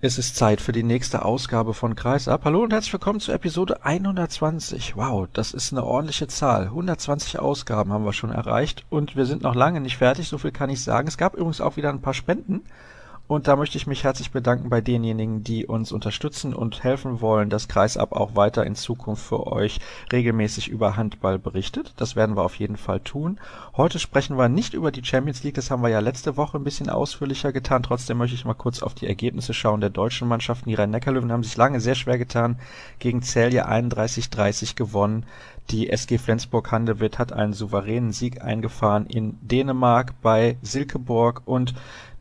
Es ist Zeit für die nächste Ausgabe von Kreisab. Hallo und herzlich willkommen zur Episode 120. Wow, das ist eine ordentliche Zahl. 120 Ausgaben haben wir schon erreicht und wir sind noch lange nicht fertig, so viel kann ich sagen. Es gab übrigens auch wieder ein paar Spenden. Und da möchte ich mich herzlich bedanken bei denjenigen, die uns unterstützen und helfen wollen, dass Kreisab auch weiter in Zukunft für euch regelmäßig über Handball berichtet. Das werden wir auf jeden Fall tun. Heute sprechen wir nicht über die Champions League, das haben wir ja letzte Woche ein bisschen ausführlicher getan. Trotzdem möchte ich mal kurz auf die Ergebnisse schauen der deutschen Mannschaften. Die Rhein-Neckar-Löwen haben sich lange sehr schwer getan, gegen Celje 31-30 gewonnen. Die SG Flensburg-Handewitt hat einen souveränen Sieg eingefahren in Dänemark bei Silkeborg und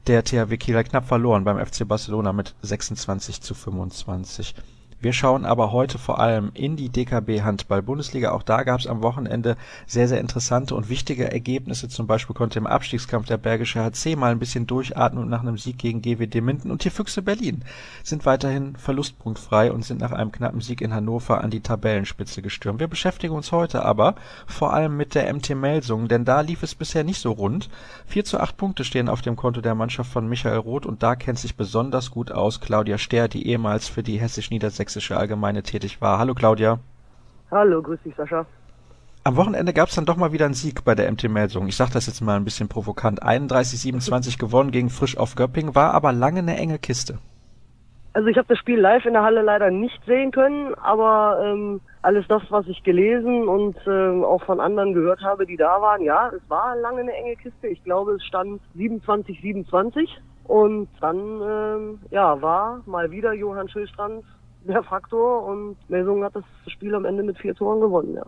der THW Kiel hat knapp verloren beim FC Barcelona mit 26 zu 25 wir schauen aber heute vor allem in die DKB Handball Bundesliga. Auch da gab es am Wochenende sehr, sehr interessante und wichtige Ergebnisse. Zum Beispiel konnte im Abstiegskampf der Bergische HC mal ein bisschen durchatmen und nach einem Sieg gegen GWD Minden und die Füchse Berlin sind weiterhin verlustpunktfrei und sind nach einem knappen Sieg in Hannover an die Tabellenspitze gestürmt. Wir beschäftigen uns heute aber vor allem mit der MT Melsung, denn da lief es bisher nicht so rund. 4 zu 8 Punkte stehen auf dem Konto der Mannschaft von Michael Roth und da kennt sich besonders gut aus Claudia Ster, die ehemals für die hessisch-niedersächsische Niedersächsische Allgemeine tätig war. Hallo Claudia. Hallo, grüß dich Sascha. Am Wochenende gab es dann doch mal wieder einen Sieg bei der MT Melsung. Ich sage das jetzt mal ein bisschen provokant. 31-27 gewonnen gegen Frisch auf Göpping, war aber lange eine enge Kiste. Also ich habe das Spiel live in der Halle leider nicht sehen können, aber ähm, alles das, was ich gelesen und ähm, auch von anderen gehört habe, die da waren, ja, es war lange eine enge Kiste. Ich glaube, es stand 27-27 und dann ähm, ja war mal wieder Johann Schillstrand der Faktor und Melsungen hat das Spiel am Ende mit vier Toren gewonnen, ja.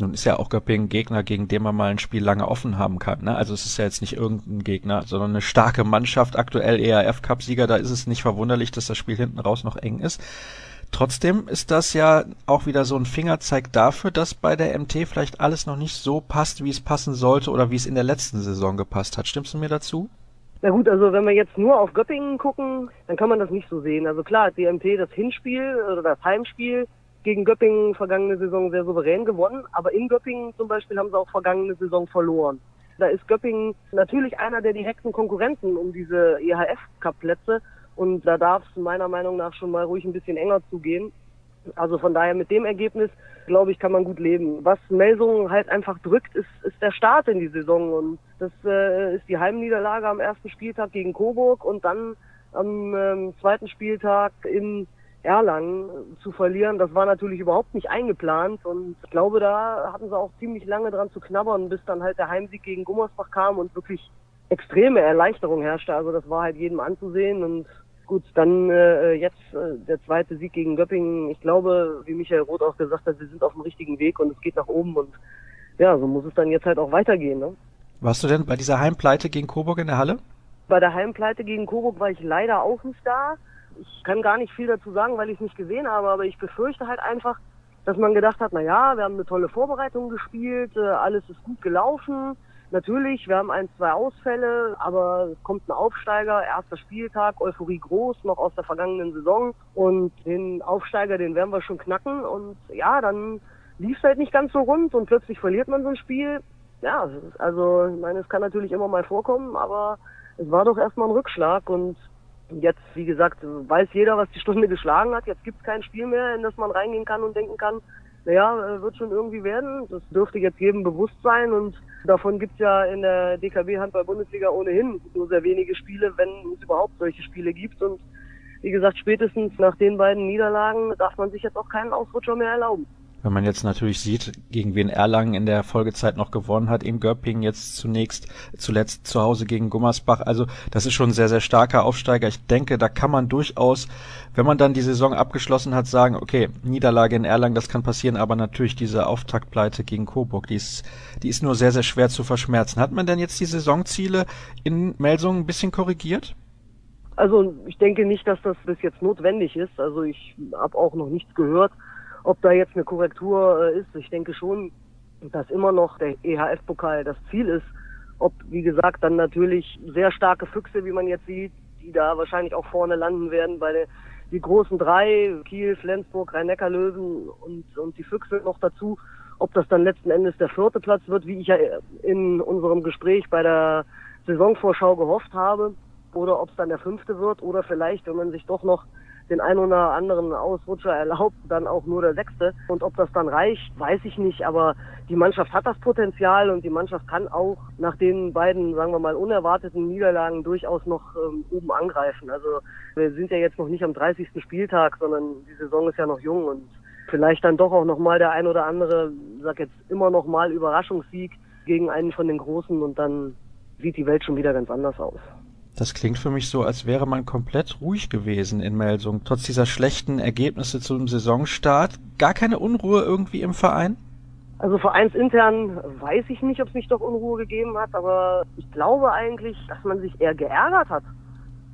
Nun ist ja auch Göppingen Gegner, gegen den man mal ein Spiel lange offen haben kann. Ne? Also es ist ja jetzt nicht irgendein Gegner, sondern eine starke Mannschaft, aktuell ERF-Cup-Sieger. Da ist es nicht verwunderlich, dass das Spiel hinten raus noch eng ist. Trotzdem ist das ja auch wieder so ein Fingerzeig dafür, dass bei der MT vielleicht alles noch nicht so passt, wie es passen sollte oder wie es in der letzten Saison gepasst hat. Stimmst du mir dazu? Na gut, also wenn wir jetzt nur auf Göppingen gucken, dann kann man das nicht so sehen. Also klar, hat die MT das Hinspiel oder das Heimspiel gegen Göppingen vergangene Saison sehr souverän gewonnen, aber in Göppingen zum Beispiel haben sie auch vergangene Saison verloren. Da ist Göppingen natürlich einer der direkten Konkurrenten um diese EHF-Cup-Plätze und da darf es meiner Meinung nach schon mal ruhig ein bisschen enger zugehen. Also von daher mit dem Ergebnis, glaube ich, kann man gut leben. Was Melsungen halt einfach drückt, ist, ist der Start in die Saison. Und das äh, ist die Heimniederlage am ersten Spieltag gegen Coburg und dann am ähm, zweiten Spieltag in Erlangen zu verlieren. Das war natürlich überhaupt nicht eingeplant und ich glaube, da hatten sie auch ziemlich lange dran zu knabbern, bis dann halt der Heimsieg gegen Gummersbach kam und wirklich extreme Erleichterung herrschte. Also das war halt jedem anzusehen und Gut, dann äh, jetzt äh, der zweite Sieg gegen Göppingen. Ich glaube, wie Michael Roth auch gesagt hat, wir sind auf dem richtigen Weg und es geht nach oben und ja, so muss es dann jetzt halt auch weitergehen. Ne? Warst du denn bei dieser Heimpleite gegen Coburg in der Halle? Bei der Heimpleite gegen Coburg war ich leider auch nicht da. Ich kann gar nicht viel dazu sagen, weil ich es nicht gesehen habe, aber ich befürchte halt einfach, dass man gedacht hat, na ja, wir haben eine tolle Vorbereitung gespielt, äh, alles ist gut gelaufen Natürlich, wir haben ein, zwei Ausfälle, aber es kommt ein Aufsteiger, erster Spieltag, Euphorie groß, noch aus der vergangenen Saison. Und den Aufsteiger, den werden wir schon knacken. Und ja, dann lief es halt nicht ganz so rund und plötzlich verliert man so ein Spiel. Ja, also ich meine, es kann natürlich immer mal vorkommen, aber es war doch erstmal ein Rückschlag und jetzt, wie gesagt, weiß jeder, was die Stunde geschlagen hat. Jetzt gibt es kein Spiel mehr, in das man reingehen kann und denken kann, naja, äh, wird schon irgendwie werden. Das dürfte jetzt jedem bewusst sein und davon gibt es ja in der DKB Handball-Bundesliga ohnehin nur sehr wenige Spiele, wenn es überhaupt solche Spiele gibt. Und wie gesagt, spätestens nach den beiden Niederlagen darf man sich jetzt auch keinen Ausrutscher mehr erlauben. Wenn man jetzt natürlich sieht, gegen wen Erlangen in der Folgezeit noch gewonnen hat, in Göppingen jetzt zunächst, zuletzt zu Hause gegen Gummersbach. Also das ist schon ein sehr, sehr starker Aufsteiger. Ich denke, da kann man durchaus, wenn man dann die Saison abgeschlossen hat, sagen, okay, Niederlage in Erlangen, das kann passieren, aber natürlich diese Auftaktpleite gegen Coburg, die ist, die ist nur sehr, sehr schwer zu verschmerzen. Hat man denn jetzt die Saisonziele in Melsungen ein bisschen korrigiert? Also ich denke nicht, dass das bis jetzt notwendig ist. Also ich habe auch noch nichts gehört ob da jetzt eine Korrektur äh, ist, ich denke schon, dass immer noch der EHF-Pokal das Ziel ist. Ob, wie gesagt, dann natürlich sehr starke Füchse, wie man jetzt sieht, die da wahrscheinlich auch vorne landen werden der, die großen drei, Kiel, Flensburg, Rhein-Neckar-Löwen und, und die Füchse noch dazu. Ob das dann letzten Endes der vierte Platz wird, wie ich ja in unserem Gespräch bei der Saisonvorschau gehofft habe. oder ob es dann der fünfte wird oder vielleicht, wenn man sich doch noch den ein oder anderen Ausrutscher erlaubt, dann auch nur der sechste. Und ob das dann reicht, weiß ich nicht. Aber die Mannschaft hat das Potenzial und die Mannschaft kann auch nach den beiden, sagen wir mal, unerwarteten Niederlagen durchaus noch ähm, oben angreifen. Also wir sind ja jetzt noch nicht am 30. Spieltag, sondern die Saison ist ja noch jung und vielleicht dann doch auch nochmal der ein oder andere, sag jetzt immer noch mal Überraschungssieg gegen einen von den Großen und dann sieht die Welt schon wieder ganz anders aus. Das klingt für mich so, als wäre man komplett ruhig gewesen in Melsung, trotz dieser schlechten Ergebnisse zum Saisonstart. Gar keine Unruhe irgendwie im Verein? Also vereinsintern weiß ich nicht, ob es nicht doch Unruhe gegeben hat, aber ich glaube eigentlich, dass man sich eher geärgert hat.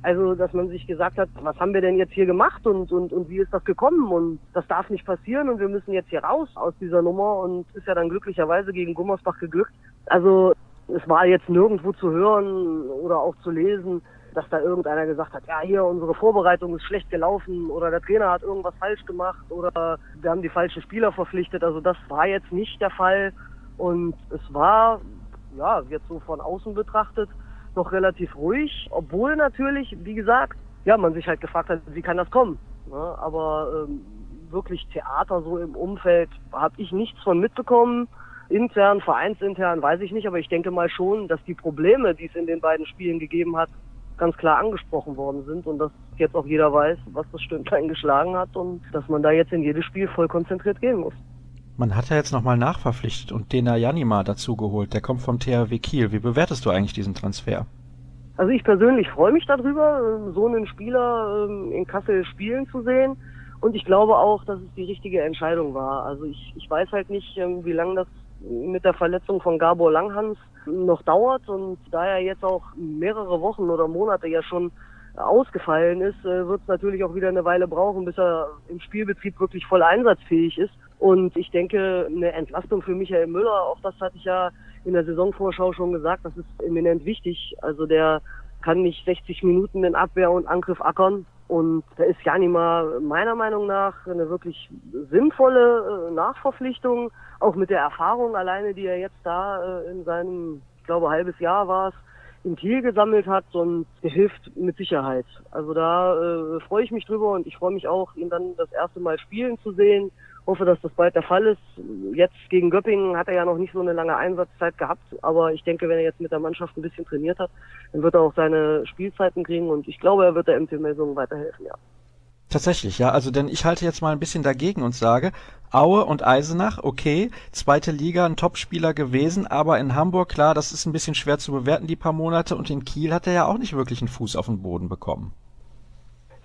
Also, dass man sich gesagt hat, was haben wir denn jetzt hier gemacht und, und, und wie ist das gekommen und das darf nicht passieren und wir müssen jetzt hier raus aus dieser Nummer und ist ja dann glücklicherweise gegen Gummersbach geglückt. Also es war jetzt nirgendwo zu hören oder auch zu lesen, dass da irgendeiner gesagt hat, ja hier unsere Vorbereitung ist schlecht gelaufen oder der Trainer hat irgendwas falsch gemacht oder wir haben die falschen Spieler verpflichtet. Also das war jetzt nicht der Fall und es war, ja, jetzt so von außen betrachtet, noch relativ ruhig, obwohl natürlich, wie gesagt, ja, man sich halt gefragt hat, wie kann das kommen? Ja, ne? aber ähm, wirklich Theater so im Umfeld habe ich nichts von mitbekommen. Intern, vereinsintern, weiß ich nicht, aber ich denke mal schon, dass die Probleme, die es in den beiden Spielen gegeben hat, ganz klar angesprochen worden sind und dass jetzt auch jeder weiß, was das Stündlein geschlagen hat und dass man da jetzt in jedes Spiel voll konzentriert gehen muss. Man hat ja jetzt nochmal nachverpflichtet und Dena Janima dazu geholt. Der kommt vom THW Kiel. Wie bewertest du eigentlich diesen Transfer? Also ich persönlich freue mich darüber, so einen Spieler ähm, in Kassel spielen zu sehen. Und ich glaube auch, dass es die richtige Entscheidung war. Also ich, ich weiß halt nicht, ähm, wie lange das mit der Verletzung von Gabor Langhans noch dauert und da er jetzt auch mehrere Wochen oder Monate ja schon ausgefallen ist, äh, wird es natürlich auch wieder eine Weile brauchen, bis er im Spielbetrieb wirklich voll einsatzfähig ist. Und ich denke, eine Entlastung für Michael Müller, auch das hatte ich ja in der Saisonvorschau schon gesagt, das ist eminent wichtig. Also der kann nicht 60 Minuten in Abwehr und Angriff ackern. Und da ist Janima meiner Meinung nach eine wirklich sinnvolle äh, Nachverpflichtung, auch mit der Erfahrung alleine, die er jetzt da äh, in seinem, ich glaube, halbes Jahr war es, in Kiel gesammelt hat und hilft mit Sicherheit. Also da äh, freue ich mich drüber und ich freue mich auch, ihn dann das erste Mal spielen zu sehen hoffe, dass das bald der Fall ist. Jetzt gegen Göppingen hat er ja noch nicht so eine lange Einsatzzeit gehabt, aber ich denke, wenn er jetzt mit der Mannschaft ein bisschen trainiert hat, dann wird er auch seine Spielzeiten kriegen und ich glaube, er wird der MT Melsungen weiterhelfen, ja. Tatsächlich, ja. Also denn ich halte jetzt mal ein bisschen dagegen und sage, Aue und Eisenach, okay, zweite Liga, ein Topspieler gewesen, aber in Hamburg, klar, das ist ein bisschen schwer zu bewerten, die paar Monate, und in Kiel hat er ja auch nicht wirklich einen Fuß auf den Boden bekommen.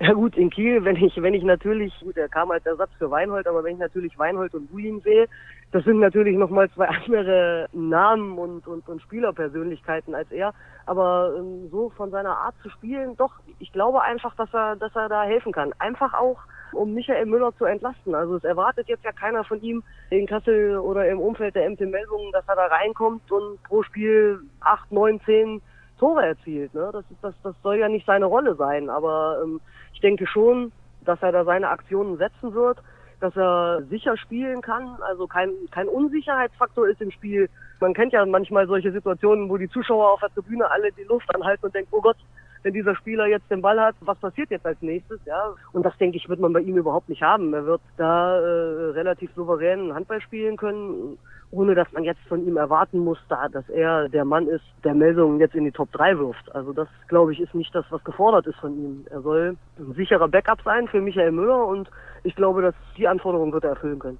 Ja gut, in Kiel, wenn ich, wenn ich natürlich, gut, er kam als Ersatz für Weinhold, aber wenn ich natürlich Weinhold und Buin sehe, das sind natürlich nochmal zwei andere Namen und, und, und Spielerpersönlichkeiten als er. Aber ähm, so von seiner Art zu spielen, doch, ich glaube einfach, dass er, dass er da helfen kann. Einfach auch, um Michael Müller zu entlasten. Also es erwartet jetzt ja keiner von ihm in Kassel oder im Umfeld der MT Meldungen, dass er da reinkommt und pro Spiel acht, neun, zehn Tore erzielt. Ne? Das, das, das soll ja nicht seine Rolle sein. Aber ähm, ich denke schon, dass er da seine Aktionen setzen wird, dass er sicher spielen kann, also kein, kein Unsicherheitsfaktor ist im Spiel. Man kennt ja manchmal solche Situationen, wo die Zuschauer auf der Tribüne alle die Luft anhalten und denken, oh Gott, wenn dieser Spieler jetzt den Ball hat, was passiert jetzt als nächstes, ja? Und das denke ich, wird man bei ihm überhaupt nicht haben. Er wird da äh, relativ souverän Handball spielen können ohne dass man jetzt von ihm erwarten muss, da, dass er der Mann ist, der Meldungen jetzt in die Top 3 wirft. Also das, glaube ich, ist nicht das, was gefordert ist von ihm. Er soll ein sicherer Backup sein für Michael Müller und ich glaube, dass die Anforderungen wird er erfüllen können.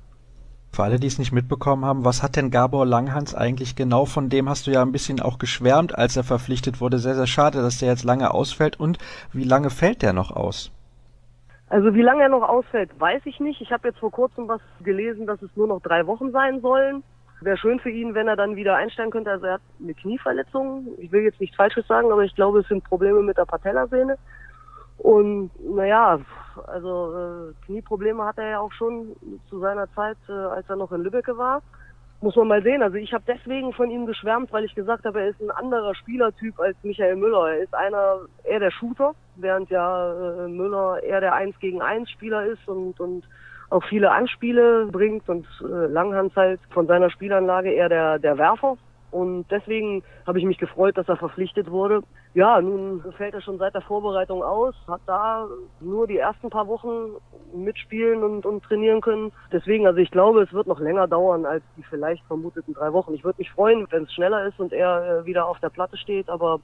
Für alle, die es nicht mitbekommen haben, was hat denn Gabor Langhans eigentlich genau? Von dem hast du ja ein bisschen auch geschwärmt, als er verpflichtet wurde. Sehr, sehr schade, dass der jetzt lange ausfällt. Und wie lange fällt der noch aus? Also wie lange er noch ausfällt, weiß ich nicht. Ich habe jetzt vor kurzem was gelesen, dass es nur noch drei Wochen sein sollen. Wäre schön für ihn, wenn er dann wieder einsteigen könnte. Also er hat eine Knieverletzung. Ich will jetzt nichts Falsches sagen, aber ich glaube, es sind Probleme mit der Patellasehne. Und naja, also äh, Knieprobleme hat er ja auch schon zu seiner Zeit, äh, als er noch in Lübbecke war. Muss man mal sehen. Also ich habe deswegen von ihm geschwärmt, weil ich gesagt habe, er ist ein anderer Spielertyp als Michael Müller. Er ist einer eher der Shooter, während ja äh, Müller eher der Eins gegen Eins Spieler ist und und auch viele Anspiele bringt und äh, Langhans halt von seiner Spielanlage eher der, der Werfer. Und deswegen habe ich mich gefreut, dass er verpflichtet wurde. ja, nun fällt er schon seit der Vorbereitung aus, hat da nur die ersten paar Wochen mitspielen und, und trainieren können. Deswegen, also ich glaube, es wird noch länger dauern als die vielleicht vermuteten drei Wochen. Ich würde mich freuen, wenn es schneller ist und er äh, wieder auf der Platte steht, aber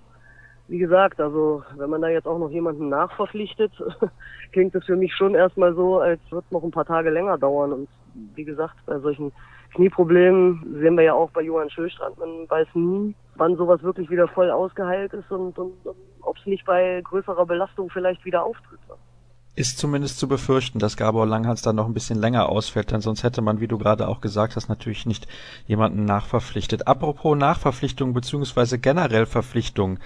wie gesagt, also wenn man da jetzt auch noch jemanden nachverpflichtet, klingt es für mich schon erstmal so, als wird noch ein paar Tage länger dauern. Und wie gesagt, bei solchen Knieproblemen sehen wir ja auch bei Johann Schöstrand, man weiß nie, wann sowas wirklich wieder voll ausgeheilt ist und, und, und ob es nicht bei größerer Belastung vielleicht wieder auftritt. Ist zumindest zu befürchten, dass Gabor Langhans dann noch ein bisschen länger ausfällt, denn sonst hätte man, wie du gerade auch gesagt hast, natürlich nicht jemanden nachverpflichtet. Apropos Nachverpflichtung beziehungsweise generell Verpflichtung.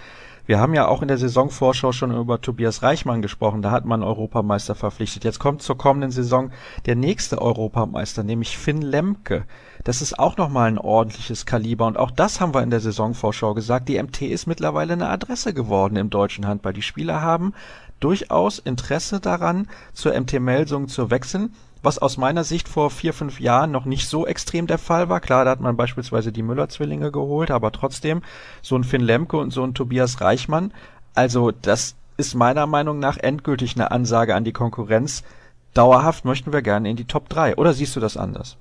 Wir haben ja auch in der Saisonvorschau schon über Tobias Reichmann gesprochen. Da hat man Europameister verpflichtet. Jetzt kommt zur kommenden Saison der nächste Europameister, nämlich Finn Lemke. Das ist auch nochmal ein ordentliches Kaliber. Und auch das haben wir in der Saisonvorschau gesagt. Die MT ist mittlerweile eine Adresse geworden im deutschen Handball. Die Spieler haben durchaus Interesse daran, zur MT Melsung zu wechseln was aus meiner Sicht vor vier, fünf Jahren noch nicht so extrem der Fall war. Klar, da hat man beispielsweise die Müller-Zwillinge geholt, aber trotzdem so ein Finn Lemke und so ein Tobias Reichmann. Also das ist meiner Meinung nach endgültig eine Ansage an die Konkurrenz. Dauerhaft möchten wir gerne in die Top 3. Oder siehst du das anders?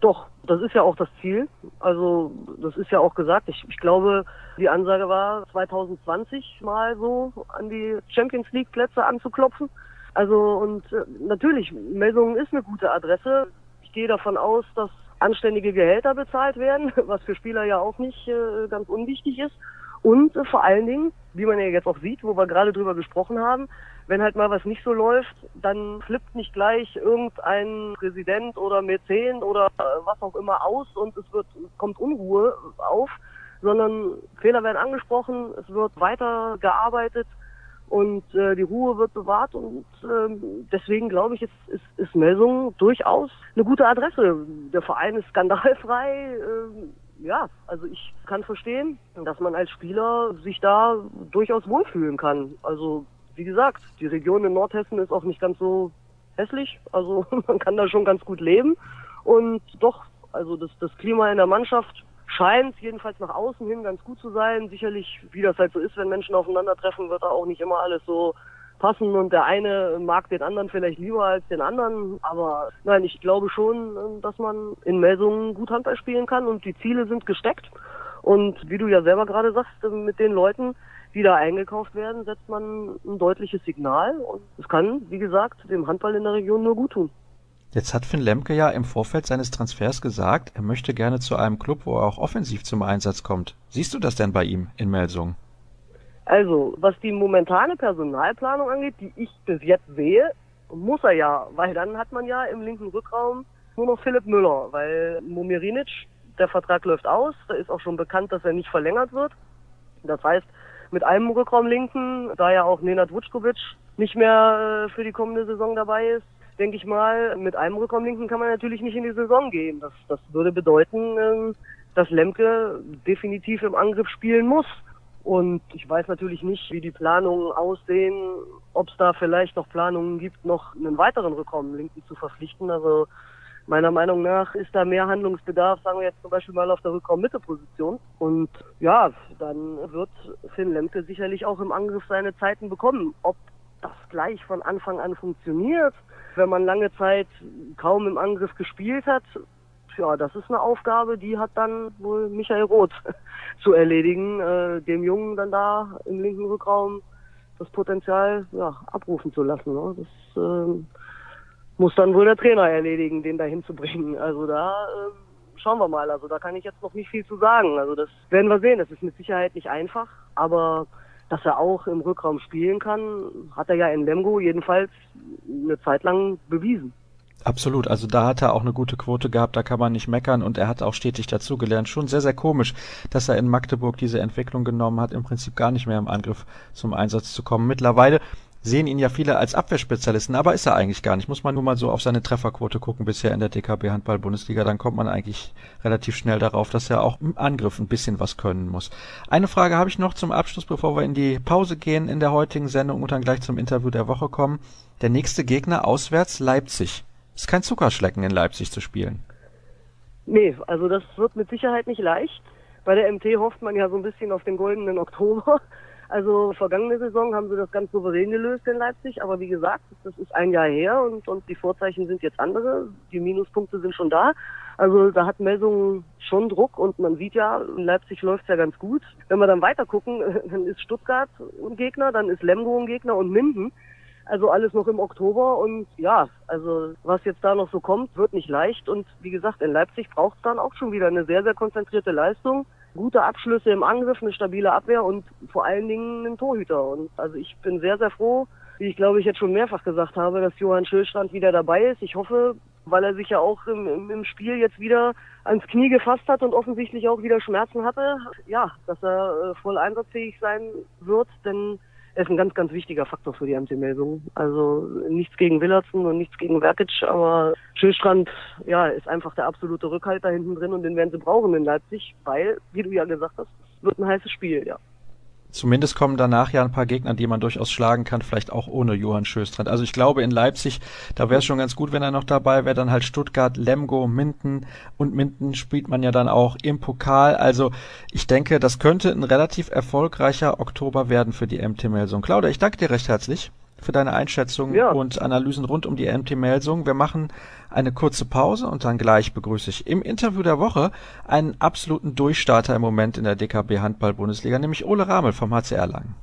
Doch, das ist ja auch das Ziel. Also das ist ja auch gesagt. Ich, ich glaube, die Ansage war 2020 mal so an die Champions League Plätze anzuklopfen. Also und äh, natürlich, Melsungen ist eine gute Adresse. Ich gehe davon aus, dass anständige Gehälter bezahlt werden, was für Spieler ja auch nicht äh, ganz unwichtig ist. Und äh, vor allen Dingen, wie man ja jetzt auch sieht, wo wir gerade drüber gesprochen haben, wenn halt mal was nicht so läuft, dann flippt nicht gleich irgendein Präsident oder Mäzen oder äh, was auch immer aus und es wird kommt Unruhe auf, sondern Fehler werden angesprochen, es wird weiter gearbeitet und äh, die Ruhe wird bewahrt und ähm, deswegen glaube ich, ist, ist, ist Melsung durchaus eine gute Adresse. Der Verein ist skandalfrei. Äh, ja, also ich kann verstehen, dass man als Spieler sich da durchaus wohlfühlen kann. Also wie gesagt, die Region in Nordhessen ist auch nicht ganz so hässlich. Also man kann da schon ganz gut leben. Und doch, also das, das Klima in der Mannschaft scheint jedenfalls nach außen hin ganz gut zu sein. Sicherlich, wie das halt so ist, wenn Menschen aufeinandertreffen, wird da auch nicht immer alles so passen und der eine mag den anderen vielleicht lieber als den anderen. Aber nein, ich glaube schon, dass man in Melsungen gut Handball spielen kann und die Ziele sind gesteckt. Und wie du ja selber gerade sagst, mit den Leuten, die da eingekauft werden, setzt man ein deutliches Signal und es kann, wie gesagt, dem Handball in der Region nur gut tun. Jetzt hat Finn Lemke ja im Vorfeld seines Transfers gesagt, er möchte gerne zu einem Club, wo er auch offensiv zum Einsatz kommt. Siehst du das denn bei ihm in Melsung? Also, was die momentane Personalplanung angeht, die ich bis jetzt sehe, muss er ja, weil dann hat man ja im linken Rückraum nur noch Philipp Müller, weil Momirinic, der Vertrag läuft aus, da ist auch schon bekannt, dass er nicht verlängert wird. Das heißt, mit einem Rückraum linken, da ja auch Nenad Vučkovic nicht mehr äh, für die kommende Saison dabei ist, denke ich mal, mit einem Rückraumlinken kann man natürlich nicht in die Saison gehen. Das, das würde bedeuten, ähm, dass Lemke definitiv im Angriff spielen muss. Und ich weiß natürlich nicht, wie die Planungen aussehen, ob es da vielleicht noch Planungen gibt, noch einen weiteren Rückraumlinken zu verpflichten. Also meiner Meinung nach ist da mehr Handlungsbedarf, sagen wir jetzt zum Beispiel mal auf der Rückraum-Mitte-Position. Und ja, dann wird Finn Lemke sicherlich auch im Angriff seine Zeiten bekommen. Ob das gleich von Anfang an funktioniert, wenn man lange Zeit kaum im Angriff gespielt hat, ja, das ist eine Aufgabe, die hat dann wohl Michael Roth zu erledigen, äh, dem Jungen dann da im linken Rückraum das Potenzial ja, abrufen zu lassen. Ne? Das äh, muss dann wohl der Trainer erledigen, den da hinzubringen. Also da äh, schauen wir mal. Also da kann ich jetzt noch nicht viel zu sagen. Also das werden wir sehen. Das ist mit Sicherheit nicht einfach, aber dass er auch im Rückraum spielen kann, hat er ja in Lemgo jedenfalls eine Zeit lang bewiesen. Absolut, also da hat er auch eine gute Quote gehabt, da kann man nicht meckern und er hat auch stetig dazugelernt. Schon sehr, sehr komisch, dass er in Magdeburg diese Entwicklung genommen hat, im Prinzip gar nicht mehr im Angriff zum Einsatz zu kommen. Mittlerweile sehen ihn ja viele als Abwehrspezialisten, aber ist er eigentlich gar nicht. Muss man nur mal so auf seine Trefferquote gucken bisher in der DKB Handball Bundesliga, dann kommt man eigentlich relativ schnell darauf, dass er auch im Angriff ein bisschen was können muss. Eine Frage habe ich noch zum Abschluss, bevor wir in die Pause gehen in der heutigen Sendung und dann gleich zum Interview der Woche kommen. Der nächste Gegner auswärts Leipzig. Ist kein Zuckerschlecken in Leipzig zu spielen. Nee, also das wird mit Sicherheit nicht leicht. Bei der MT hofft man ja so ein bisschen auf den goldenen Oktober. Also vergangene Saison haben sie das ganz souverän gelöst in Leipzig, aber wie gesagt, das ist ein Jahr her und, und die Vorzeichen sind jetzt andere. Die Minuspunkte sind schon da. Also da hat Melsung schon Druck und man sieht ja, in Leipzig läuft's ja ganz gut. Wenn wir dann weiter gucken, dann ist Stuttgart ein Gegner, dann ist Lemgo ein Gegner und Minden. Also alles noch im Oktober und ja, also was jetzt da noch so kommt, wird nicht leicht. Und wie gesagt, in Leipzig braucht es dann auch schon wieder eine sehr, sehr konzentrierte Leistung, gute Abschlüsse im Angriff, eine stabile Abwehr und vor allen Dingen einen Torhüter. Und also ich bin sehr, sehr froh, wie ich glaube ich jetzt schon mehrfach gesagt habe, dass Johann Schillstrand wieder dabei ist. Ich hoffe, weil er sich ja auch im, im Spiel jetzt wieder ans Knie gefasst hat und offensichtlich auch wieder Schmerzen hatte, ja, dass er äh, voll einsatzfähig sein wird, denn er ist ein ganz, ganz wichtiger Faktor für die MC-Meldung. Also nichts gegen Willardson und nichts gegen Verkic, aber Schillstrand, ja, ist einfach der absolute Rückhalter hinten drin und den werden sie brauchen in Leipzig, weil, wie du ja gesagt hast, es wird ein heißes Spiel, ja. Zumindest kommen danach ja ein paar Gegner, die man durchaus schlagen kann, vielleicht auch ohne Johann Schöstrand. Also ich glaube in Leipzig, da wäre es schon ganz gut, wenn er noch dabei wäre. Dann halt Stuttgart, Lemgo, Minden und Minden spielt man ja dann auch im Pokal. Also ich denke, das könnte ein relativ erfolgreicher Oktober werden für die MT Melsung. Claudia, ich danke dir recht herzlich für deine Einschätzungen ja. und Analysen rund um die MT Melsung. Wir machen eine kurze Pause und dann gleich begrüße ich im Interview der Woche einen absoluten Durchstarter im Moment in der DKB Handball Bundesliga, nämlich Ole Ramel vom HCR Lang.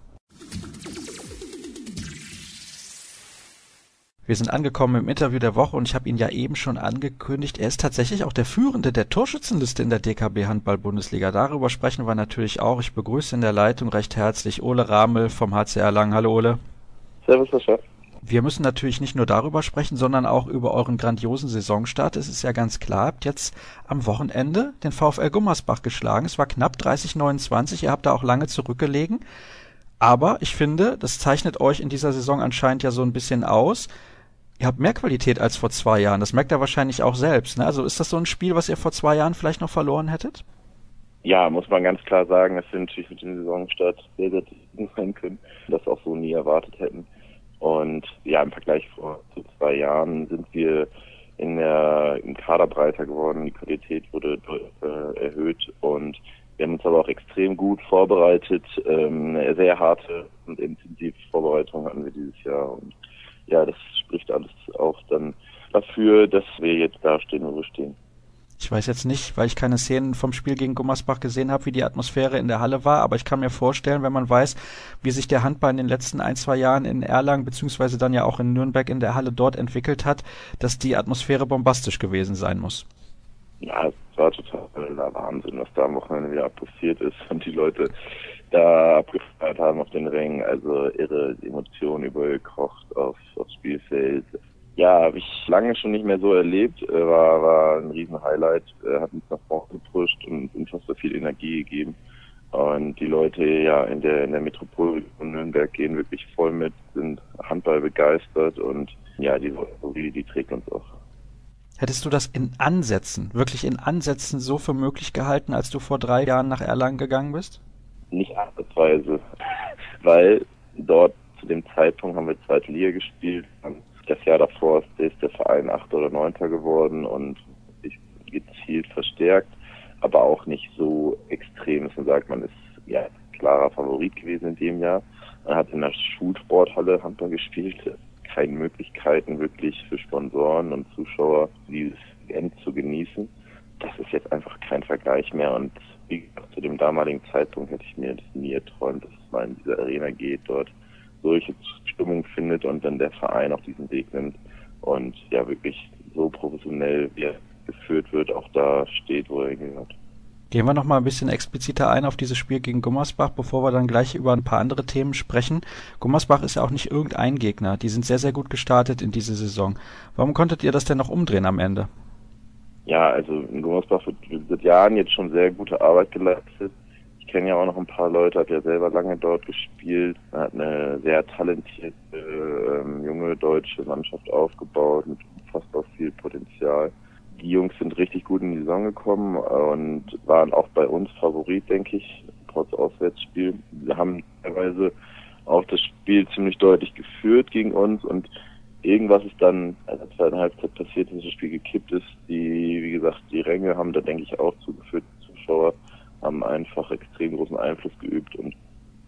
Wir sind angekommen im Interview der Woche und ich habe ihn ja eben schon angekündigt. Er ist tatsächlich auch der Führende der Torschützenliste in der DKB Handball Bundesliga. Darüber sprechen wir natürlich auch. Ich begrüße in der Leitung recht herzlich Ole Ramel vom HCR Lang. Hallo Ole. Servus, Herr Chef. Wir müssen natürlich nicht nur darüber sprechen, sondern auch über euren grandiosen Saisonstart. Es ist ja ganz klar, habt jetzt am Wochenende den VfL Gummersbach geschlagen. Es war knapp 30-29. Ihr habt da auch lange zurückgelegen. Aber ich finde, das zeichnet euch in dieser Saison anscheinend ja so ein bisschen aus. Ihr habt mehr Qualität als vor zwei Jahren. Das merkt ihr wahrscheinlich auch selbst. Ne? Also ist das so ein Spiel, was ihr vor zwei Jahren vielleicht noch verloren hättet? Ja, muss man ganz klar sagen, dass wir natürlich mit dem Saisonstart sehr, sehr zufrieden sein können. Das auch so nie erwartet hätten. Und ja, im Vergleich vor zu zwei Jahren sind wir in der, im Kader breiter geworden, die Qualität wurde äh, erhöht und wir haben uns aber auch extrem gut vorbereitet. Ähm, eine sehr harte und intensive Vorbereitung hatten wir dieses Jahr und ja, das spricht alles auch dann dafür, dass wir jetzt da stehen, wo wir stehen. Ich weiß jetzt nicht, weil ich keine Szenen vom Spiel gegen Gummersbach gesehen habe, wie die Atmosphäre in der Halle war, aber ich kann mir vorstellen, wenn man weiß, wie sich der Handball in den letzten ein, zwei Jahren in Erlangen beziehungsweise dann ja auch in Nürnberg in der Halle dort entwickelt hat, dass die Atmosphäre bombastisch gewesen sein muss. Ja, es war total Wahnsinn, was da am Wochenende wieder passiert ist und die Leute da abgefeiert haben auf den Rängen. Also irre Emotionen übergekocht aufs, aufs Spielfeld ja, habe ich lange schon nicht mehr so erlebt. Äh, war, war ein riesen Highlight, äh, hat uns nach vorne gepusht und unfassbar viel Energie gegeben. Und die Leute ja in der in der Metropole von Nürnberg gehen wirklich voll mit, sind Handball begeistert und ja, die die, die trägt uns auch. Hättest du das in Ansätzen, wirklich in Ansätzen so für möglich gehalten, als du vor drei Jahren nach Erlangen gegangen bist? Nicht ansatzweise, weil dort zu dem Zeitpunkt haben wir zweite Liga gespielt, haben das Jahr davor ist der Verein Achter oder Neunter geworden und sich gezielt verstärkt, aber auch nicht so extrem, dass man sagt, man ist ja klarer Favorit gewesen in dem Jahr. Man hat in der Schulsporthalle Handball gespielt, keine Möglichkeiten wirklich für Sponsoren und Zuschauer dieses End zu genießen. Das ist jetzt einfach kein Vergleich mehr und wie zu dem damaligen Zeitpunkt hätte ich mir das nie erträumt, dass man in diese Arena geht, dort solche Stimmung findet und dann der Verein auch diesen Weg nimmt und ja wirklich so professionell wie er geführt wird, auch da steht, wo er gehört. Gehen wir noch mal ein bisschen expliziter ein auf dieses Spiel gegen Gummersbach, bevor wir dann gleich über ein paar andere Themen sprechen. Gummersbach ist ja auch nicht irgendein Gegner. Die sind sehr, sehr gut gestartet in diese Saison. Warum konntet ihr das denn noch umdrehen am Ende? Ja, also in Gummersbach wird seit Jahren jetzt schon sehr gute Arbeit geleistet kenne ja auch noch ein paar Leute, hat ja selber lange dort gespielt, hat eine sehr talentierte ähm, junge deutsche Mannschaft aufgebaut mit auch viel Potenzial. Die Jungs sind richtig gut in die Saison gekommen und waren auch bei uns Favorit, denke ich, trotz Auswärtsspiel. Wir haben teilweise auch das Spiel ziemlich deutlich geführt gegen uns und irgendwas ist dann in der zweiten Halbzeit passiert, dass das Spiel gekippt ist. Die, wie gesagt, die Ränge haben da, denke ich, auch zugeführt, Zuschauer haben einfach extrem großen Einfluss geübt und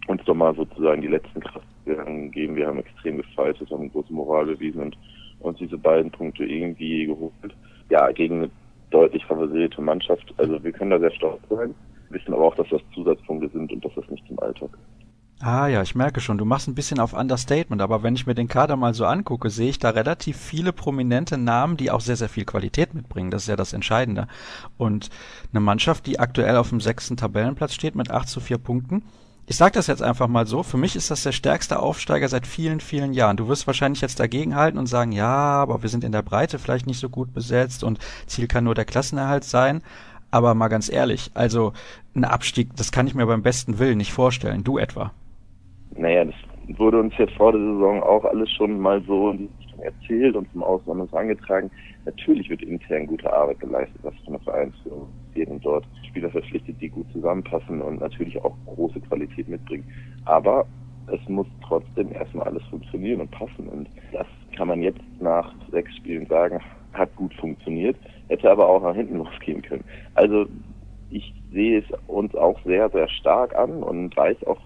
uns doch mal sozusagen die letzten Kraftwerke geben. Wir haben extrem gefeitet, haben große Moral bewiesen und uns diese beiden Punkte irgendwie geholt. Ja, gegen eine deutlich favorisierte Mannschaft. Also wir können da sehr stolz sein, wissen aber auch, dass das Zusatzpunkte sind und dass das nicht zum Alltag ist. Ah ja, ich merke schon, du machst ein bisschen auf Understatement, aber wenn ich mir den Kader mal so angucke, sehe ich da relativ viele prominente Namen, die auch sehr, sehr viel Qualität mitbringen. Das ist ja das Entscheidende. Und eine Mannschaft, die aktuell auf dem sechsten Tabellenplatz steht mit 8 zu 4 Punkten. Ich sage das jetzt einfach mal so, für mich ist das der stärkste Aufsteiger seit vielen, vielen Jahren. Du wirst wahrscheinlich jetzt dagegenhalten und sagen, ja, aber wir sind in der Breite vielleicht nicht so gut besetzt und Ziel kann nur der Klassenerhalt sein. Aber mal ganz ehrlich, also ein Abstieg, das kann ich mir beim besten Willen nicht vorstellen. Du etwa? Naja, das wurde uns jetzt vor der Saison auch alles schon mal so in die Richtung erzählt und zum Ausland angetragen. Natürlich wird intern gute Arbeit geleistet, was von der Vereinsführung jeden dort Spieler verpflichtet, die gut zusammenpassen und natürlich auch große Qualität mitbringen. Aber es muss trotzdem erstmal alles funktionieren und passen. Und das kann man jetzt nach sechs Spielen sagen, hat gut funktioniert, hätte aber auch nach hinten losgehen können. Also ich sehe es uns auch sehr, sehr stark an und weiß auch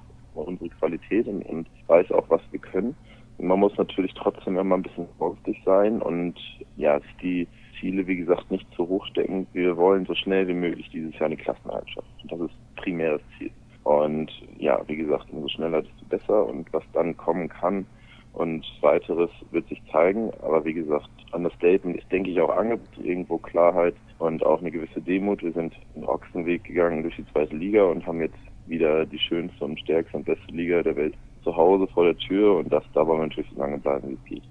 unsere Qualität und, und weiß auch, was wir können. Und man muss natürlich trotzdem immer ein bisschen vorsichtig sein und ja, die Ziele, wie gesagt, nicht zu hoch stecken. Wir wollen so schnell wie möglich dieses Jahr eine Klassenheit schaffen. Das ist primäres Ziel. Und ja, wie gesagt, umso schneller, desto besser. Und was dann kommen kann und weiteres wird sich zeigen. Aber wie gesagt, Understatement ist, denke ich, auch Angebot, irgendwo Klarheit und auch eine gewisse Demut. Wir sind den Ochsenweg gegangen durch die zweite Liga und haben jetzt wieder die schönste und stärkste und beste Liga der Welt zu Hause vor der Tür und das da wollen wir natürlich so lange bleiben, wie es geht.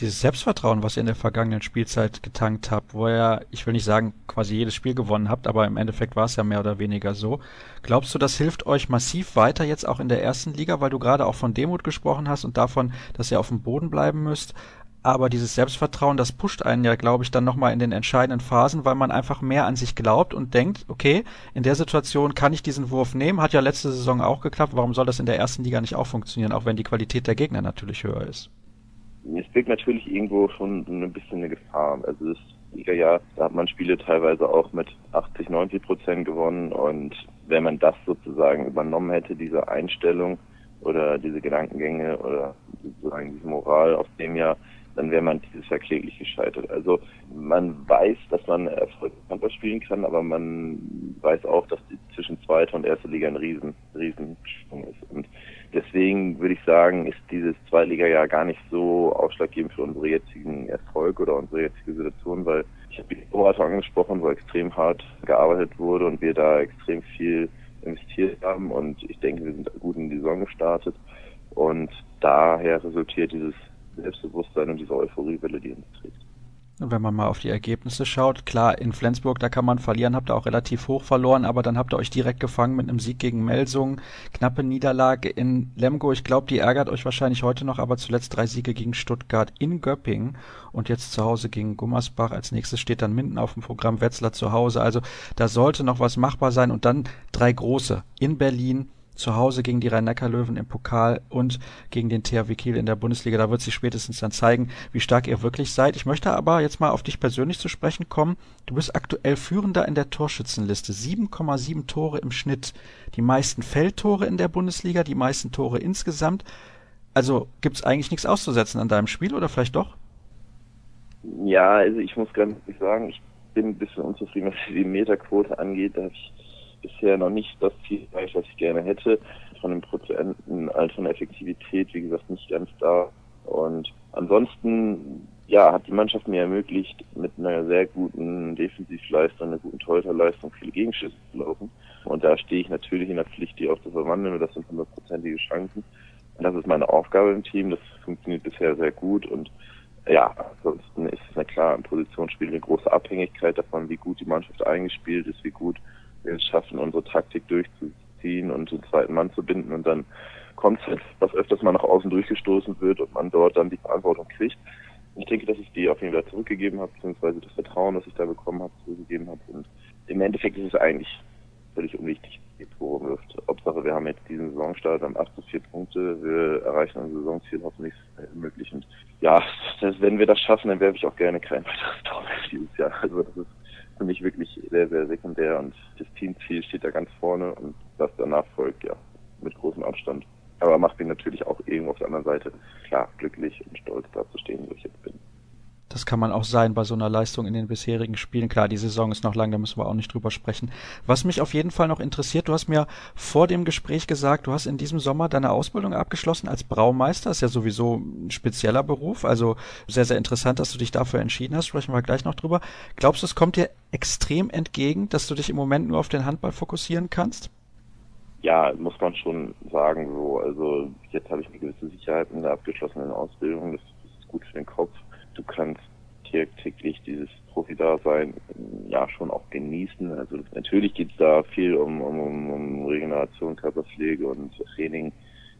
Dieses Selbstvertrauen, was ihr in der vergangenen Spielzeit getankt habt, wo ihr, ich will nicht sagen, quasi jedes Spiel gewonnen habt, aber im Endeffekt war es ja mehr oder weniger so. Glaubst du, das hilft euch massiv weiter jetzt auch in der ersten Liga, weil du gerade auch von Demut gesprochen hast und davon, dass ihr auf dem Boden bleiben müsst? Aber dieses Selbstvertrauen, das pusht einen ja, glaube ich, dann nochmal in den entscheidenden Phasen, weil man einfach mehr an sich glaubt und denkt, okay, in der Situation kann ich diesen Wurf nehmen, hat ja letzte Saison auch geklappt, warum soll das in der ersten Liga nicht auch funktionieren, auch wenn die Qualität der Gegner natürlich höher ist? Es birgt natürlich irgendwo schon ein bisschen eine Gefahr. Also das Liga-Jahr, da hat man Spiele teilweise auch mit 80, 90 Prozent gewonnen und wenn man das sozusagen übernommen hätte, diese Einstellung oder diese Gedankengänge oder sozusagen diese Moral aus dem Jahr, dann wäre man dieses Jahr kläglich gescheitert. Also man weiß, dass man erfolgreich Handball spielen kann, aber man weiß auch, dass zwischen zweiter und erster Liga ein riesen, riesen ist. Und deswegen würde ich sagen, ist dieses Zweitliga-Jahr gar nicht so ausschlaggebend für unsere jetzigen Erfolg oder unsere jetzige Situation, weil ich habe die Berater angesprochen, wo extrem hart gearbeitet wurde und wir da extrem viel investiert haben und ich denke, wir sind gut in die Saison gestartet und daher resultiert dieses Selbstbewusstsein und diese Euphoriewelle, die uns trägt. Wenn man mal auf die Ergebnisse schaut, klar, in Flensburg, da kann man verlieren, habt ihr auch relativ hoch verloren, aber dann habt ihr euch direkt gefangen mit einem Sieg gegen Melsung, knappe Niederlage in Lemgo, ich glaube, die ärgert euch wahrscheinlich heute noch, aber zuletzt drei Siege gegen Stuttgart in Göppingen und jetzt zu Hause gegen Gummersbach. Als nächstes steht dann Minden auf dem Programm, Wetzlar zu Hause, also da sollte noch was machbar sein und dann drei große in Berlin, zu Hause gegen die Rhein-Neckar-Löwen im Pokal und gegen den THW Kiel in der Bundesliga. Da wird sich spätestens dann zeigen, wie stark ihr wirklich seid. Ich möchte aber jetzt mal auf dich persönlich zu sprechen kommen. Du bist aktuell Führender in der Torschützenliste. 7,7 Tore im Schnitt. Die meisten Feldtore in der Bundesliga, die meisten Tore insgesamt. Also gibt's eigentlich nichts auszusetzen an deinem Spiel oder vielleicht doch? Ja, also ich muss ganz ehrlich sagen, ich bin ein bisschen unzufrieden, was die Meterquote angeht. Da habe ich bisher noch nicht das Ziel erreicht, was ich gerne hätte. Von den Prozenten, also von der Effektivität, wie gesagt, nicht ganz da. Und ansonsten, ja, hat die Mannschaft mir ermöglicht, mit einer sehr guten Defensivleistung, einer guten Torhüterleistung viele Gegenschüsse zu laufen. Und da stehe ich natürlich in der Pflicht, die auch zu verwandeln. Und das sind hundertprozentige Chancen. Und das ist meine Aufgabe im Team. Das funktioniert bisher sehr gut. Und ja, ansonsten ist es na klar, im Positionsspiel eine große Abhängigkeit davon, wie gut die Mannschaft eingespielt ist, wie gut es schaffen, unsere Taktik durchzuziehen und den zweiten Mann zu binden und dann kommt es halt, was öfters mal nach außen durchgestoßen wird und man dort dann die Verantwortung kriegt. Ich denke, dass ich die auf jeden Fall zurückgegeben habe, beziehungsweise das Vertrauen, das ich da bekommen habe, zurückgegeben habe. Und im Endeffekt ist es eigentlich völlig unwichtig, die Tore wirft. Hauptsache, wir haben jetzt diesen Saisonstart, haben 8 zu 4 Punkte, wir erreichen unser Saisonziel hoffentlich möglich. Und ja, wenn wir das schaffen, dann werfe ich auch gerne kein weiteres Tor dieses Jahr. Also das ist für mich wirklich sehr, sehr sekundär und das Teamziel steht da ganz vorne und was danach folgt, ja, mit großem Abstand. Aber macht mich natürlich auch irgendwo auf der anderen Seite klar glücklich und stolz da zu stehen, wo ich jetzt bin. Das kann man auch sein bei so einer Leistung in den bisherigen Spielen. Klar, die Saison ist noch lang, da müssen wir auch nicht drüber sprechen. Was mich auf jeden Fall noch interessiert, du hast mir vor dem Gespräch gesagt, du hast in diesem Sommer deine Ausbildung abgeschlossen als Braumeister. Ist ja sowieso ein spezieller Beruf, also sehr, sehr interessant, dass du dich dafür entschieden hast. Sprechen wir gleich noch drüber. Glaubst du, es kommt dir extrem entgegen, dass du dich im Moment nur auf den Handball fokussieren kannst? Ja, muss man schon sagen, so. Also, jetzt habe ich eine gewisse Sicherheit in der abgeschlossenen Ausbildung. Das, ist gut für den Kopf du kannst täglich dieses Profi-Dasein ja schon auch genießen. Also natürlich geht es da viel um, um, um Regeneration, Körperpflege und Training.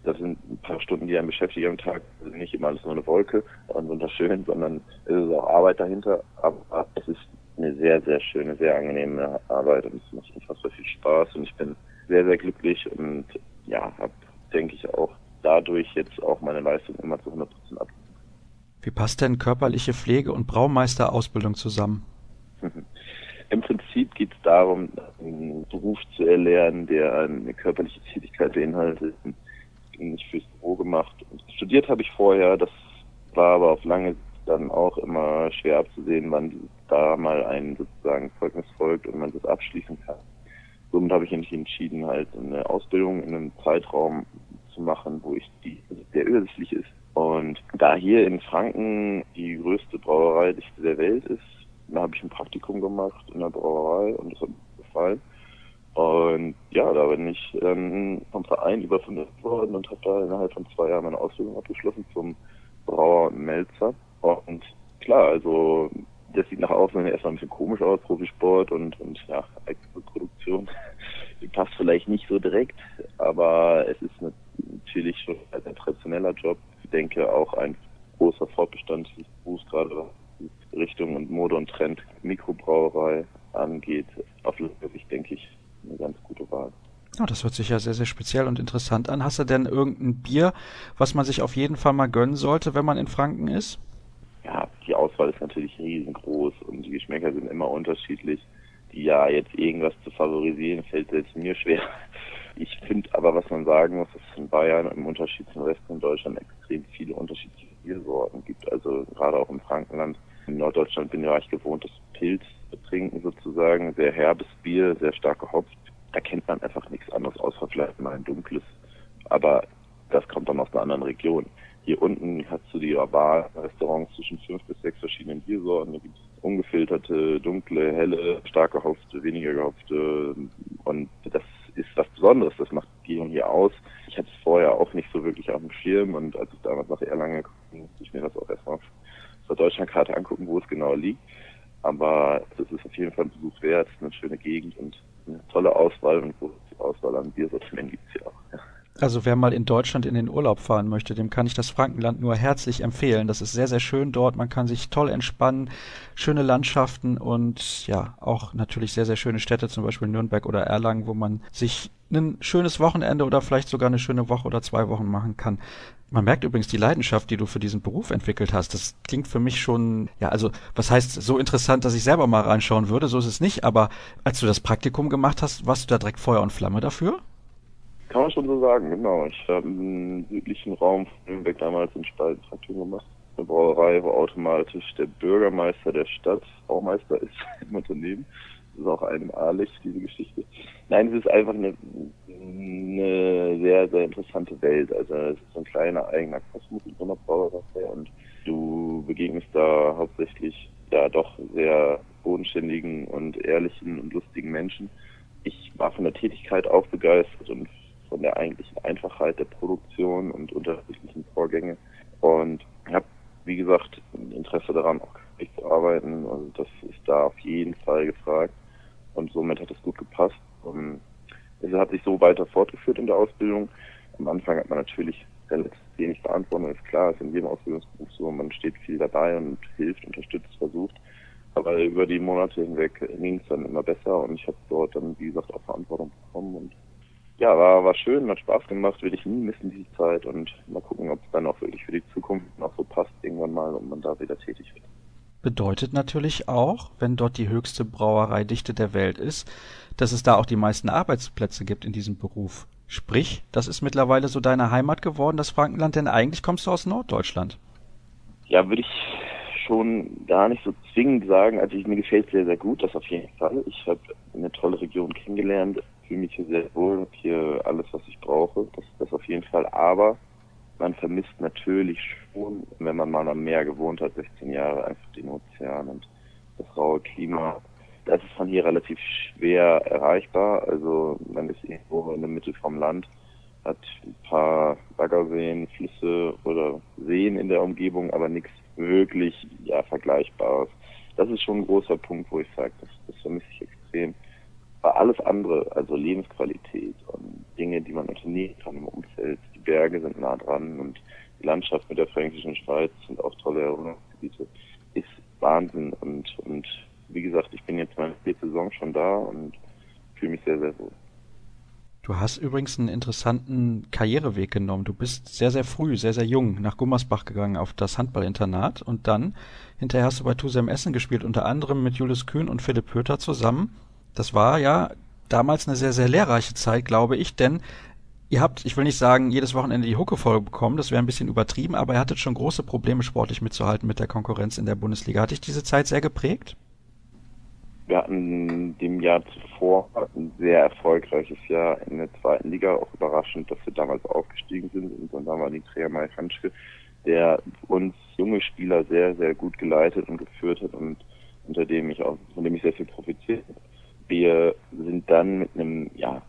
Das sind ein paar Stunden, die einen beschäftigen am Tag. Also nicht immer alles nur eine Wolke und wunderschön, sondern es ist auch Arbeit dahinter. Aber es ist eine sehr, sehr schöne, sehr angenehme Arbeit und es macht unfassbar viel Spaß und ich bin sehr, sehr glücklich und ja, habe, denke ich, auch dadurch jetzt auch meine Leistung immer zu 100 Prozent ab wie passt denn körperliche Pflege und Braumeisterausbildung zusammen? Im Prinzip geht es darum, einen Beruf zu erlernen, der eine körperliche Tätigkeit beinhaltet. Nicht fürs Büro gemacht. Studiert habe ich vorher, das war aber auf lange dann auch immer schwer abzusehen, wann da mal ein sozusagen Zeugnis folgt und man das abschließen kann. Somit habe ich mich entschieden, halt eine Ausbildung in einem Zeitraum zu machen, wo ich die, der übersichtlich ist, und da hier in Franken die größte Brauereidichte der Welt ist, da habe ich ein Praktikum gemacht in der Brauerei und das hat mir gefallen. Und ja, da bin ich dann vom Verein überfindet worden und habe da innerhalb von zwei Jahren meine Ausbildung abgeschlossen zum Brauer und Melzer. Und klar, also das sieht nach außen erstmal ein bisschen komisch aus, Profisport und, und ja, Produktion. Die passt vielleicht nicht so direkt, aber es ist natürlich schon ein traditioneller Job denke, auch ein großer Fortbestand des Berufs, gerade was Richtung und Mode und Trend Mikrobrauerei angeht. Auf lange Sicht denke ich eine ganz gute Wahl. Oh, das hört sich ja sehr, sehr speziell und interessant an. Hast du denn irgendein Bier, was man sich auf jeden Fall mal gönnen sollte, wenn man in Franken ist? Ja, die Auswahl ist natürlich riesengroß und die Geschmäcker sind immer unterschiedlich. Die ja jetzt irgendwas zu favorisieren, fällt selbst mir schwer. Ich finde aber, was man sagen muss, dass es in Bayern im Unterschied zum Rest von Deutschland extrem viele unterschiedliche Biersorten gibt. Also gerade auch im Frankenland. In Norddeutschland bin ich gewohnt, das Pilz zu trinken sozusagen. Sehr herbes Bier, sehr stark gehopft. Da kennt man einfach nichts anderes, außer vielleicht mal ein dunkles. Aber das kommt dann aus einer anderen Region. Hier unten hast du die Bar-Restaurants zwischen fünf bis sechs verschiedenen Biersorten. Da gibt es ungefilterte, dunkle, helle, stark gehopfte, weniger gehopfte. Und das ist was Besonderes. Das macht Gion hier aus. Ich hatte es vorher auch nicht so wirklich auf dem Schirm und als ich damals nach Erlangen kam, musste ich mir das auch erstmal auf der Deutschlandkarte angucken, wo es genau liegt. Aber es ist auf jeden Fall ein Besuch wert, eine schöne Gegend und eine tolle Auswahl und große Auswahl an Biersortimenten gibt es hier auch. Ja. Also wer mal in Deutschland in den Urlaub fahren möchte, dem kann ich das Frankenland nur herzlich empfehlen. Das ist sehr, sehr schön dort. Man kann sich toll entspannen, schöne Landschaften und ja, auch natürlich sehr, sehr schöne Städte, zum Beispiel Nürnberg oder Erlangen, wo man sich ein schönes Wochenende oder vielleicht sogar eine schöne Woche oder zwei Wochen machen kann. Man merkt übrigens die Leidenschaft, die du für diesen Beruf entwickelt hast. Das klingt für mich schon, ja, also was heißt so interessant, dass ich selber mal reinschauen würde, so ist es nicht, aber als du das Praktikum gemacht hast, warst du da direkt Feuer und Flamme dafür? Kann man schon so sagen, genau. Ich habe im südlichen Raum von Nürnberg damals in Spaltentraktion gemacht. Eine Brauerei, wo automatisch der Bürgermeister der Stadt Baumeister ist im Unternehmen. Das ist auch einmalig, diese Geschichte. Nein, es ist einfach eine, eine sehr, sehr interessante Welt. Also es ist so ein kleiner eigener Kosmos in so einer Brauerei und du begegnest da hauptsächlich ja doch sehr bodenständigen und ehrlichen und lustigen Menschen. Ich war von der Tätigkeit auch begeistert und von der eigentlichen Einfachheit der Produktion und unterschiedlichen Vorgänge. Und ich habe, wie gesagt, Interesse daran, auch zu arbeiten. Und das ist da auf jeden Fall gefragt. Und somit hat es gut gepasst. Und es hat sich so weiter fortgeführt in der Ausbildung. Am Anfang hat man natürlich relativ wenig Verantwortung, ist klar, ist in jedem Ausbildungsberuf so, man steht viel dabei und hilft, unterstützt, versucht. Aber über die Monate hinweg ging es dann immer besser und ich habe dort dann, wie gesagt, auch Verantwortung bekommen und ja, war, war schön, hat Spaß gemacht, will ich nie missen, diese Zeit und mal gucken, ob es dann auch wirklich für die Zukunft noch so passt irgendwann mal und man da wieder tätig wird. Bedeutet natürlich auch, wenn dort die höchste Brauereidichte der Welt ist, dass es da auch die meisten Arbeitsplätze gibt in diesem Beruf. Sprich, das ist mittlerweile so deine Heimat geworden, das Frankenland, denn eigentlich kommst du aus Norddeutschland. Ja, würde ich schon gar nicht so zwingend sagen. Also ich, mir gefällt sehr, sehr gut, das auf jeden Fall. Ich habe eine tolle Region kennengelernt, fühle mich hier sehr wohl, habe hier alles, was ich brauche. Das, das auf jeden Fall. Aber man vermisst natürlich schon, wenn man mal am Meer gewohnt hat, 16 Jahre, einfach den Ozean und das raue Klima. Das ist von hier relativ schwer erreichbar. Also man ist irgendwo in der Mitte vom Land, hat ein paar Baggerseen, Flüsse oder Seen in der Umgebung, aber nichts wirklich ja, Vergleichbares. Das ist schon ein großer Punkt, wo ich sage, das, das vermisse ich extrem. Aber alles andere, also Lebensqualität und Dinge, die man unternehmen kann im Umfeld, die Berge sind nah dran und die Landschaft mit der fränkischen Schweiz sind auch tolle Erholungsgebiete, ist Wahnsinn und, und wie gesagt, ich bin jetzt meine vierte Saison schon da und fühle mich sehr, sehr wohl. Du hast übrigens einen interessanten Karriereweg genommen. Du bist sehr, sehr früh, sehr, sehr jung nach Gummersbach gegangen auf das Handballinternat und dann hinterher hast du bei Tusem Essen gespielt, unter anderem mit Julius Kühn und Philipp Pöter zusammen. Das war ja damals eine sehr, sehr lehrreiche Zeit, glaube ich, denn ihr habt, ich will nicht sagen, jedes Wochenende die Hucke voll bekommen, das wäre ein bisschen übertrieben, aber ihr hattet schon große Probleme, sportlich mitzuhalten mit der Konkurrenz in der Bundesliga. Hat dich diese Zeit sehr geprägt? Wir hatten dem Jahr zuvor ein sehr erfolgreiches Jahr in der zweiten Liga, auch überraschend, dass wir damals aufgestiegen sind. Und dann wir den Trainer Mai Hanschke, der uns junge Spieler sehr, sehr gut geleitet und geführt hat und unter dem ich auch, von dem ich sehr viel profitiert habe. Wir sind dann mit einem, ja,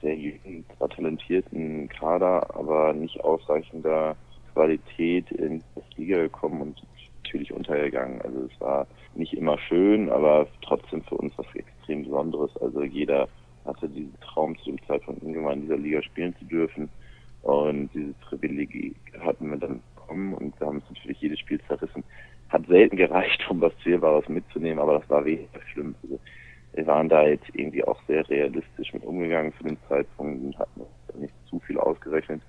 sehr jungen, zwar talentierten Kader, aber nicht ausreichender Qualität in die Liga gekommen und natürlich untergegangen. Also es war nicht immer schön, aber trotzdem für uns was extrem Besonderes. Also jeder hatte diesen Traum zu dem Zeitpunkt irgendwann in dieser Liga spielen zu dürfen. Und dieses Privileg hatten wir dann bekommen und wir haben uns natürlich jedes Spiel zerrissen. Hat selten gereicht, um was Zählbares mitzunehmen, aber das war weniger schlimm. Also waren da jetzt irgendwie auch sehr realistisch mit umgegangen für den Zeitpunkt und hatten nicht zu viel ausgerechnet.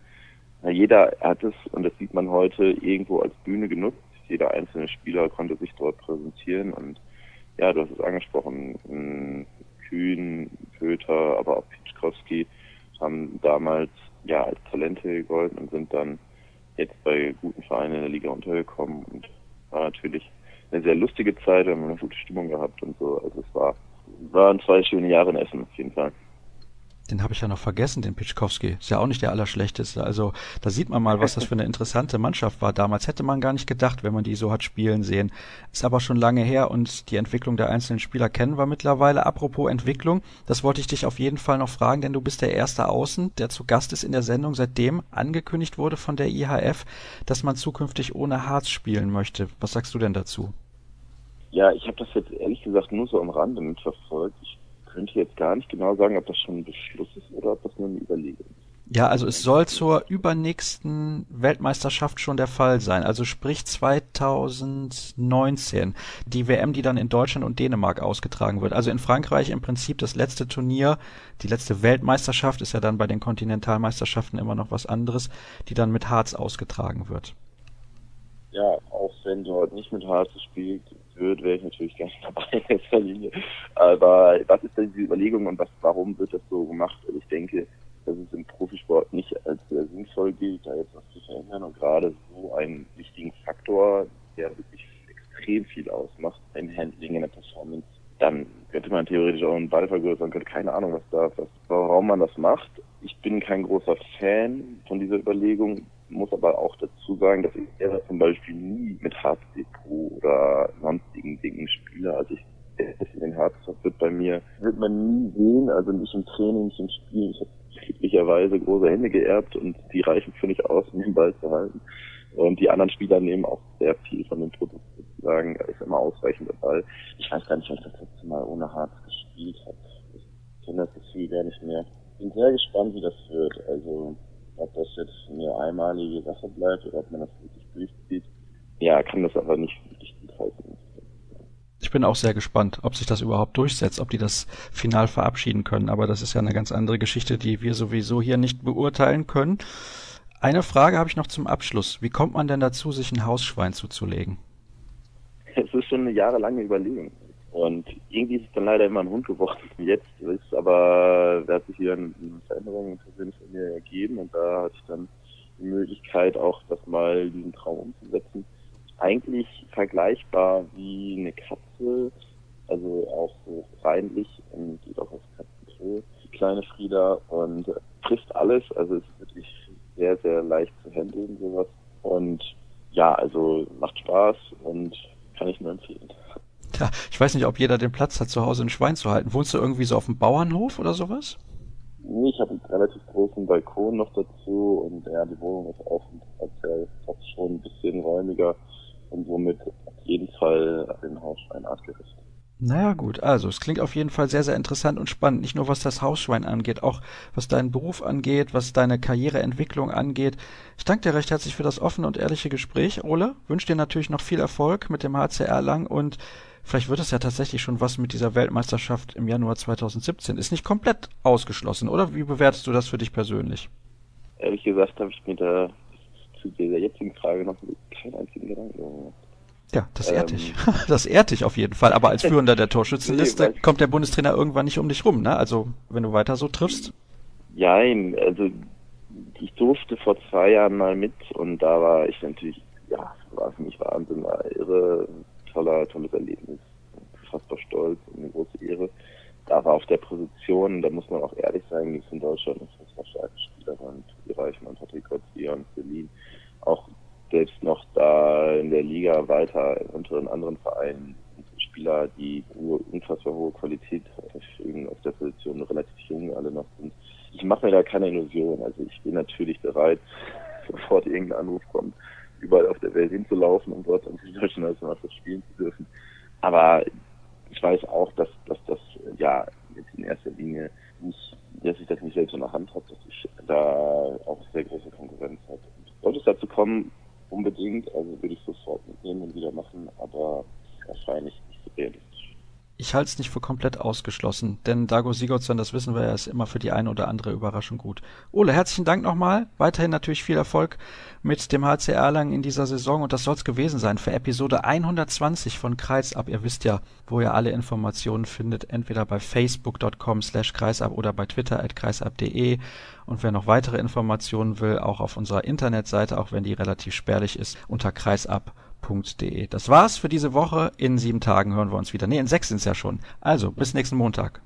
Jeder hat es, und das sieht man heute, irgendwo als Bühne genutzt jeder einzelne Spieler konnte sich dort präsentieren und ja, du hast es angesprochen, Kühn, Köter, aber auch Pitschkowski haben damals ja als Talente gegolten und sind dann jetzt bei guten Vereinen in der Liga untergekommen und war natürlich eine sehr lustige Zeit, wir haben eine gute Stimmung gehabt und so. Also es war waren zwei schöne Jahre in Essen auf jeden Fall. Den habe ich ja noch vergessen, den Pitschkowski. Ist ja auch nicht der Allerschlechteste. Also da sieht man mal, was das für eine interessante Mannschaft war damals. Hätte man gar nicht gedacht, wenn man die so hat spielen sehen. Ist aber schon lange her und die Entwicklung der einzelnen Spieler kennen wir mittlerweile. Apropos Entwicklung, das wollte ich dich auf jeden Fall noch fragen, denn du bist der erste Außen, der zu Gast ist in der Sendung, seitdem angekündigt wurde von der IHF, dass man zukünftig ohne Harz spielen möchte. Was sagst du denn dazu? Ja, ich habe das jetzt ehrlich gesagt nur so am Rande mitverfolgt. Ich könnte jetzt gar nicht genau sagen, ob das schon ein Beschluss ist oder ob das nur eine Überlegung ist. Ja, also es soll zur übernächsten Weltmeisterschaft schon der Fall sein. Also sprich 2019. Die WM, die dann in Deutschland und Dänemark ausgetragen wird. Also in Frankreich im Prinzip das letzte Turnier, die letzte Weltmeisterschaft ist ja dann bei den Kontinentalmeisterschaften immer noch was anderes, die dann mit Harz ausgetragen wird. Ja, auch wenn dort nicht mit Harz gespielt wird, wäre ich natürlich gerne dabei in erster Linie. Aber was ist denn diese Überlegung und was, warum wird das so gemacht? Also ich denke, dass es im Profisport nicht als sehr sinnvoll gilt, da jetzt was zu verändern und gerade so einen wichtigen Faktor, der wirklich extrem viel ausmacht, ein Handling in der Performance, dann könnte man theoretisch auch einen Ball vergrößern, könnte keine Ahnung, was da, was, warum man das macht. Ich bin kein großer Fan von dieser Überlegung muss aber auch dazu sagen, dass ich selber zum Beispiel nie mit Harzdepot oder sonstigen Dingen spiele. Also ich in den Harz wird bei mir, wird man nie sehen, also nicht im Training, nicht im Spiel. Ich habe glücklicherweise große Hände geerbt und die reichen für mich aus, um den Ball zu halten. Und die anderen Spieler nehmen auch sehr viel von dem Produkt sozusagen. Ist immer ausreichend der Ball. Ich weiß gar nicht, ob ich das letzte Mal ohne Harz gespielt habe. Ich kenne das Gefühl gar nicht mehr. Bin sehr gespannt, wie das wird. Also ob das jetzt eine einmalige Sache bleibt oder ob man das wirklich durchzieht. Ja, kann das aber nicht wirklich gut halten. Ich bin auch sehr gespannt, ob sich das überhaupt durchsetzt, ob die das final verabschieden können. Aber das ist ja eine ganz andere Geschichte, die wir sowieso hier nicht beurteilen können. Eine Frage habe ich noch zum Abschluss. Wie kommt man denn dazu, sich ein Hausschwein zuzulegen? Es ist schon eine jahrelange Überlegung. Und irgendwie ist es dann leider immer ein Hund geworden. Jetzt ist aber, da hat sich wieder eine Veränderung persönlich von mir ergeben und da hatte ich dann die Möglichkeit, auch das mal diesen Traum umzusetzen. Eigentlich vergleichbar wie eine Katze, also auch so reinlich und geht auch aufs Katzenklo. Die kleine Frieda und frisst alles, also ist wirklich sehr, sehr leicht zu handeln, sowas. Und ja, also macht Spaß und kann ich nur empfehlen. Ja, ich weiß nicht, ob jeder den Platz hat, zu Hause ein Schwein zu halten. Wohnst du irgendwie so auf dem Bauernhof oder sowas? Nee, ich habe einen relativ großen Balkon noch dazu und ja, die Wohnung ist auch hat schon ein bisschen räumiger und somit auf jeden Fall den Hausschwein artgerecht. Naja gut, also es klingt auf jeden Fall sehr, sehr interessant und spannend. Nicht nur was das Hausschwein angeht, auch was deinen Beruf angeht, was deine Karriereentwicklung angeht. Ich danke dir recht herzlich für das offene und ehrliche Gespräch, Ole. Wünsche dir natürlich noch viel Erfolg mit dem HCR lang und vielleicht wird es ja tatsächlich schon was mit dieser Weltmeisterschaft im Januar 2017. Ist nicht komplett ausgeschlossen, oder? Wie bewertest du das für dich persönlich? Ehrlich gesagt habe ich mir da zu dieser jetzigen Frage noch keinen einzigen Gedanken gemacht. Ja, das ehrt ähm, dich. Das ehrt dich auf jeden Fall. Aber als Führender der Torschützenliste nee, kommt der Bundestrainer irgendwann nicht um dich rum, ne? Also, wenn du weiter so triffst. Ja, also ich durfte vor zwei Jahren mal mit und da war ich natürlich, ja, war für mich Wahnsinn, war irre, toller, tolles Erlebnis, unfassbar stolz und eine große Ehre. Da war auf der Position, da muss man auch ehrlich sein, gibt es in Deutschland unfassbar starke Spieler, waren Tobi Reichmann, Patrick Gottsier und Berlin. Auch selbst noch da in der Liga weiter unter den anderen Vereinen Spieler, die unfassbar hohe Qualität auf der Position, relativ jung alle noch sind. Ich mache mir da keine Illusion. Also ich bin natürlich bereit, sofort irgendein Anruf kommt, überall auf der Welt hinzulaufen, um dort an die deutsche Nationalmannschaft spielen zu dürfen. Aber ich weiß auch, dass, dass das ja jetzt in erster Linie nicht, dass ich das nicht selbst in der Hand habe, dass ich da auch sehr große Konkurrenz habe. Sollte es dazu kommen, unbedingt, also würde ich sofort mitnehmen und wieder machen, aber wahrscheinlich nicht so realistisch. Ich halte es nicht für komplett ausgeschlossen, denn Dago Sigurdsson, das wissen wir ja, ist immer für die eine oder andere Überraschung gut. Ole, herzlichen Dank nochmal. Weiterhin natürlich viel Erfolg mit dem HC Erlangen in dieser Saison und das soll es gewesen sein für Episode 120 von Kreisab. Ihr wisst ja, wo ihr alle Informationen findet, entweder bei facebook.com slash kreisab oder bei twitter at kreisab.de und wer noch weitere Informationen will, auch auf unserer Internetseite, auch wenn die relativ spärlich ist, unter kreisab.de. Das war's für diese Woche. In sieben Tagen hören wir uns wieder. Nee, in sechs sind's ja schon. Also, bis nächsten Montag.